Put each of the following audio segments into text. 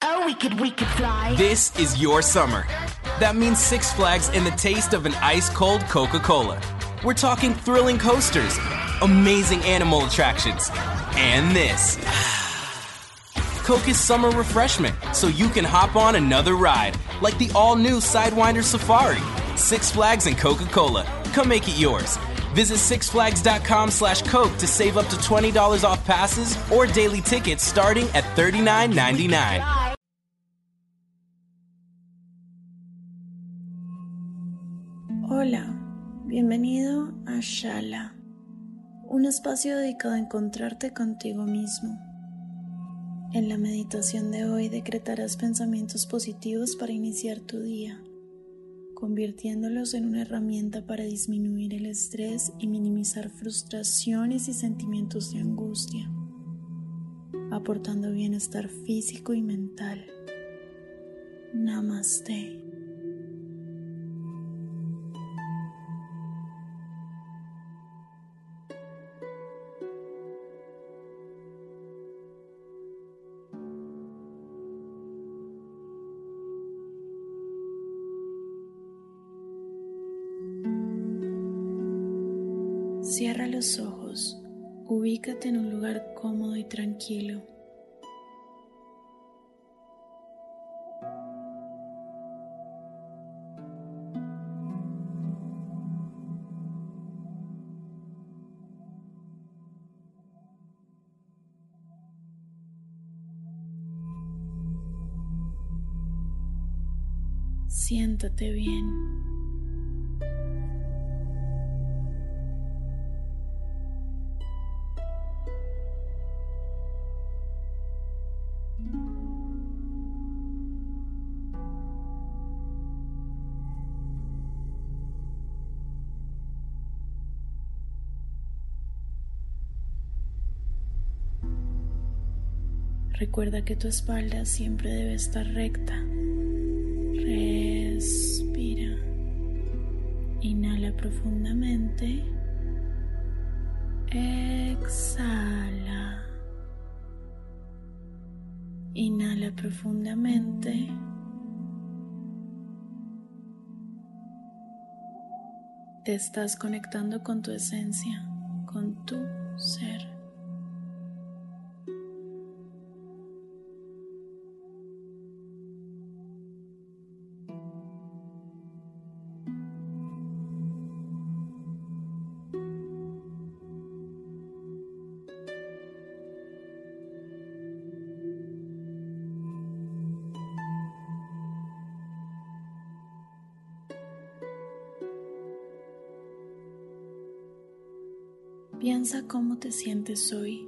Oh, we could, we could fly. This is your summer. That means Six Flags and the taste of an ice cold Coca Cola. We're talking thrilling coasters, amazing animal attractions, and this. Coke is summer refreshment, so you can hop on another ride, like the all new Sidewinder Safari. Six Flags and Coca Cola. Come make it yours. Visit sixflags.com slash Coke to save up to $20 off passes or daily tickets starting at $39.99. Hola, bienvenido a Shala, un espacio dedicado a encontrarte contigo mismo. En la meditación de hoy decretarás pensamientos positivos para iniciar tu día, convirtiéndolos en una herramienta para disminuir el estrés y minimizar frustraciones y sentimientos de angustia, aportando bienestar físico y mental. Namaste. Cierra los ojos, ubícate en un lugar cómodo y tranquilo. Siéntate bien. Recuerda que tu espalda siempre debe estar recta. Respira. Inhala profundamente. Exhala. Inhala profundamente. Te estás conectando con tu esencia, con tu ser. Piensa cómo te sientes hoy.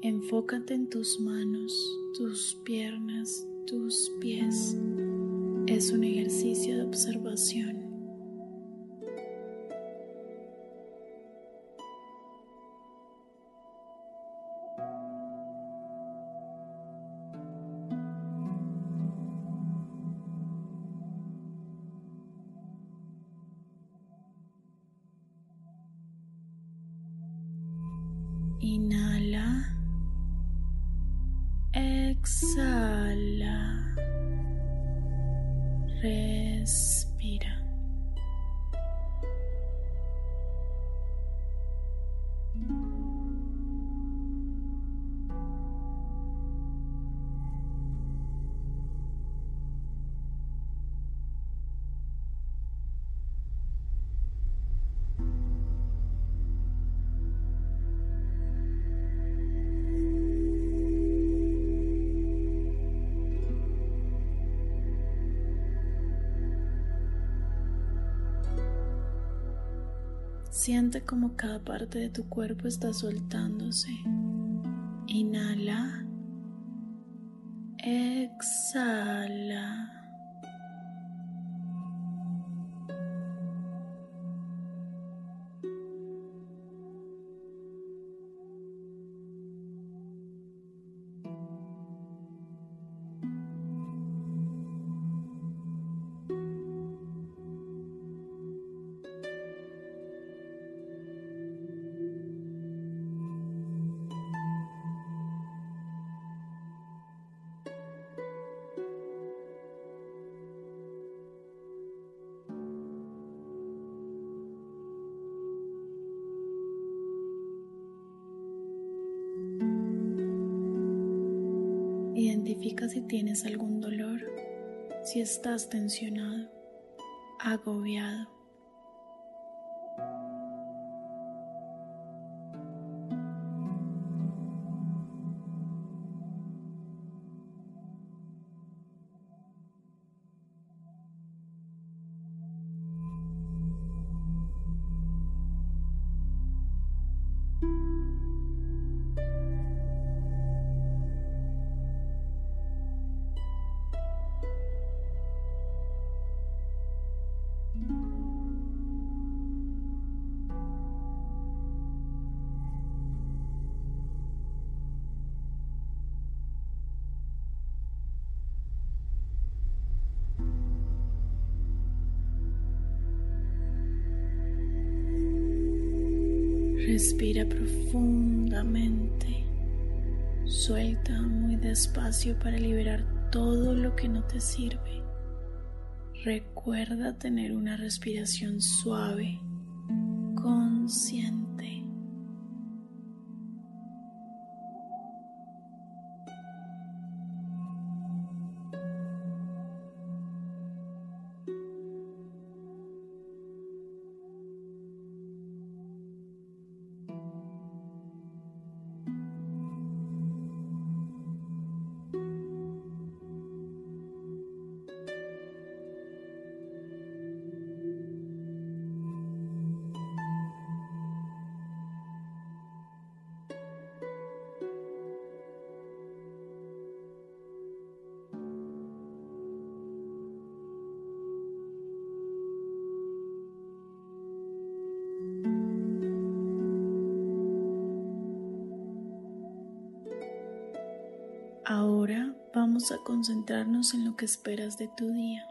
Enfócate en tus manos, tus piernas, tus pies. Es un ejercicio de observación. Respira. Siente como cada parte de tu cuerpo está soltándose. Inhala. Exhala. Si tienes algún dolor, si estás tensionado, agobiado. Respira profundamente. Suelta muy despacio para liberar todo lo que no te sirve. Recuerda tener una respiración suave, consciente. Ahora vamos a concentrarnos en lo que esperas de tu día.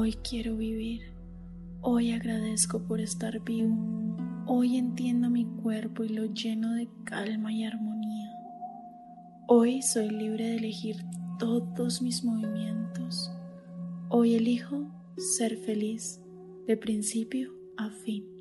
Hoy quiero vivir. Hoy agradezco por estar vivo. Hoy entiendo mi cuerpo y lo lleno de calma y armonía. Hoy soy libre de elegir todos mis movimientos. Hoy elijo ser feliz de principio a fin.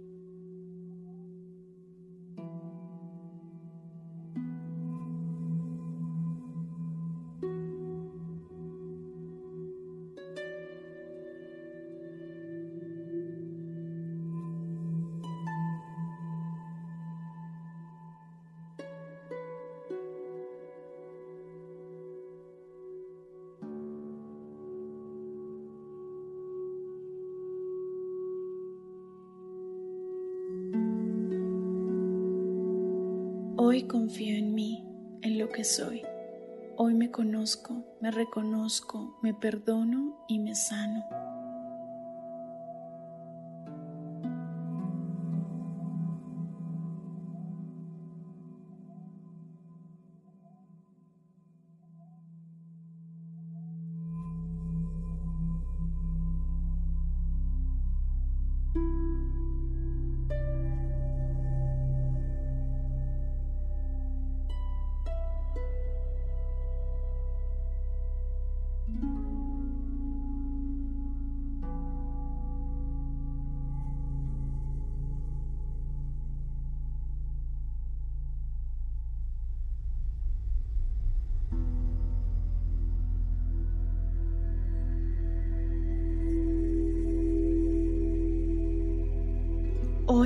Hoy confío en mí, en lo que soy. Hoy me conozco, me reconozco, me perdono y me sano.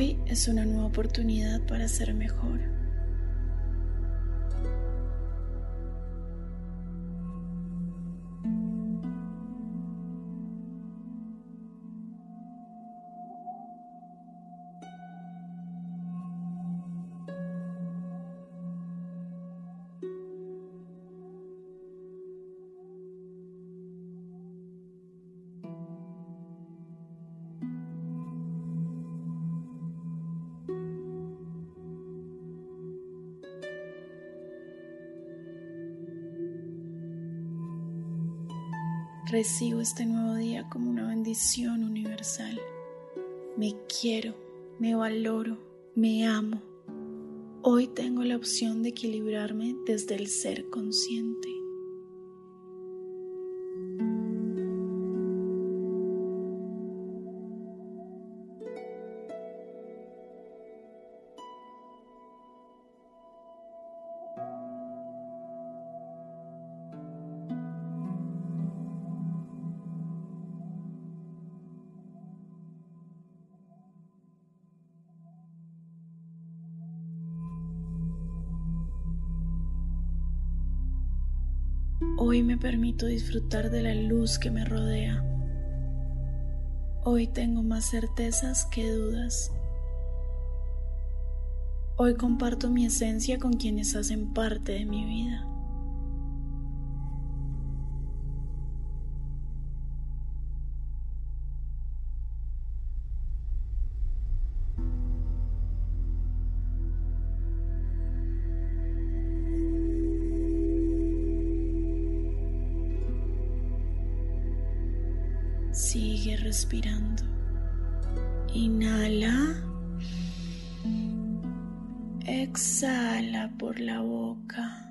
Hoy es una nueva oportunidad para ser mejor. Recibo este nuevo día como una bendición universal. Me quiero, me valoro, me amo. Hoy tengo la opción de equilibrarme desde el ser consciente. Hoy me permito disfrutar de la luz que me rodea. Hoy tengo más certezas que dudas. Hoy comparto mi esencia con quienes hacen parte de mi vida. Sigue respirando. Inhala. Exhala por la boca.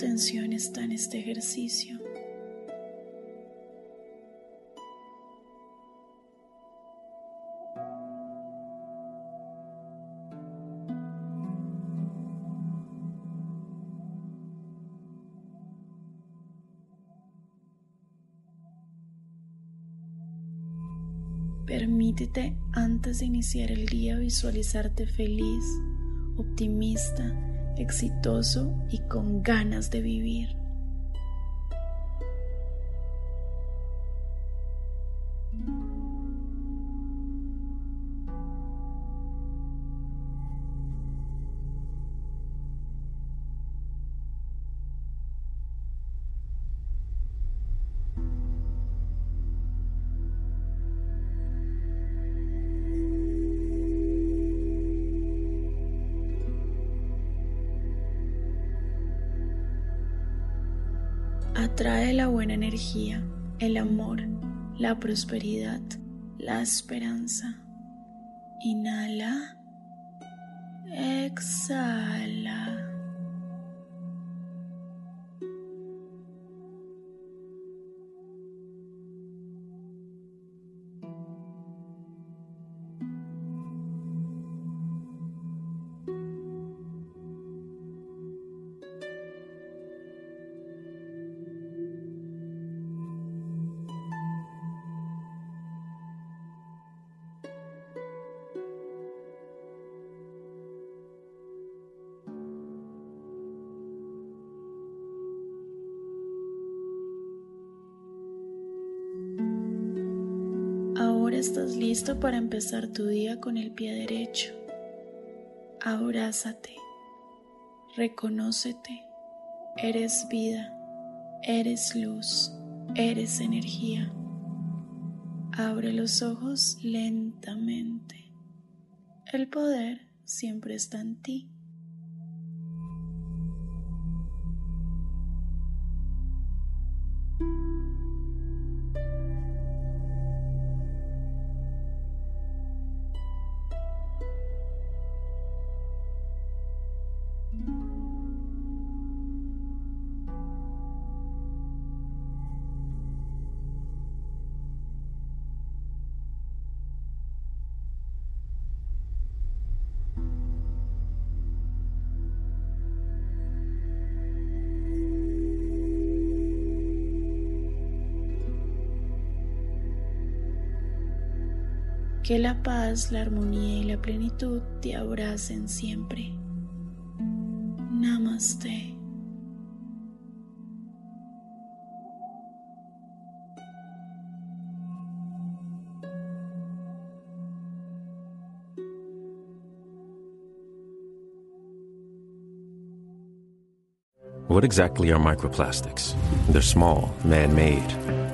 Atención está en este ejercicio. Permítete antes de iniciar el día visualizarte feliz, optimista, exitoso y con ganas de vivir. Atrae la buena energía, el amor, la prosperidad, la esperanza. Inhala. Exhala. Estás listo para empezar tu día con el pie derecho. Abrázate, reconócete, eres vida, eres luz, eres energía. Abre los ojos lentamente. El poder siempre está en ti. Que la paz, la armonía y la plenitud te abracen siempre. Namaste. What exactly are microplastics? They're small, man made.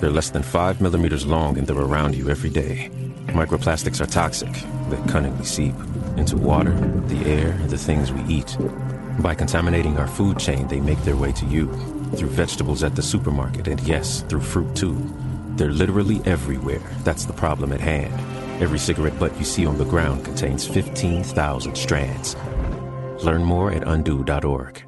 They're less than five millimeters long and they're around you every day. Microplastics are toxic. They cunningly seep into water, the air, and the things we eat. By contaminating our food chain, they make their way to you through vegetables at the supermarket, and yes, through fruit too. They're literally everywhere. That's the problem at hand. Every cigarette butt you see on the ground contains 15,000 strands. Learn more at undo.org.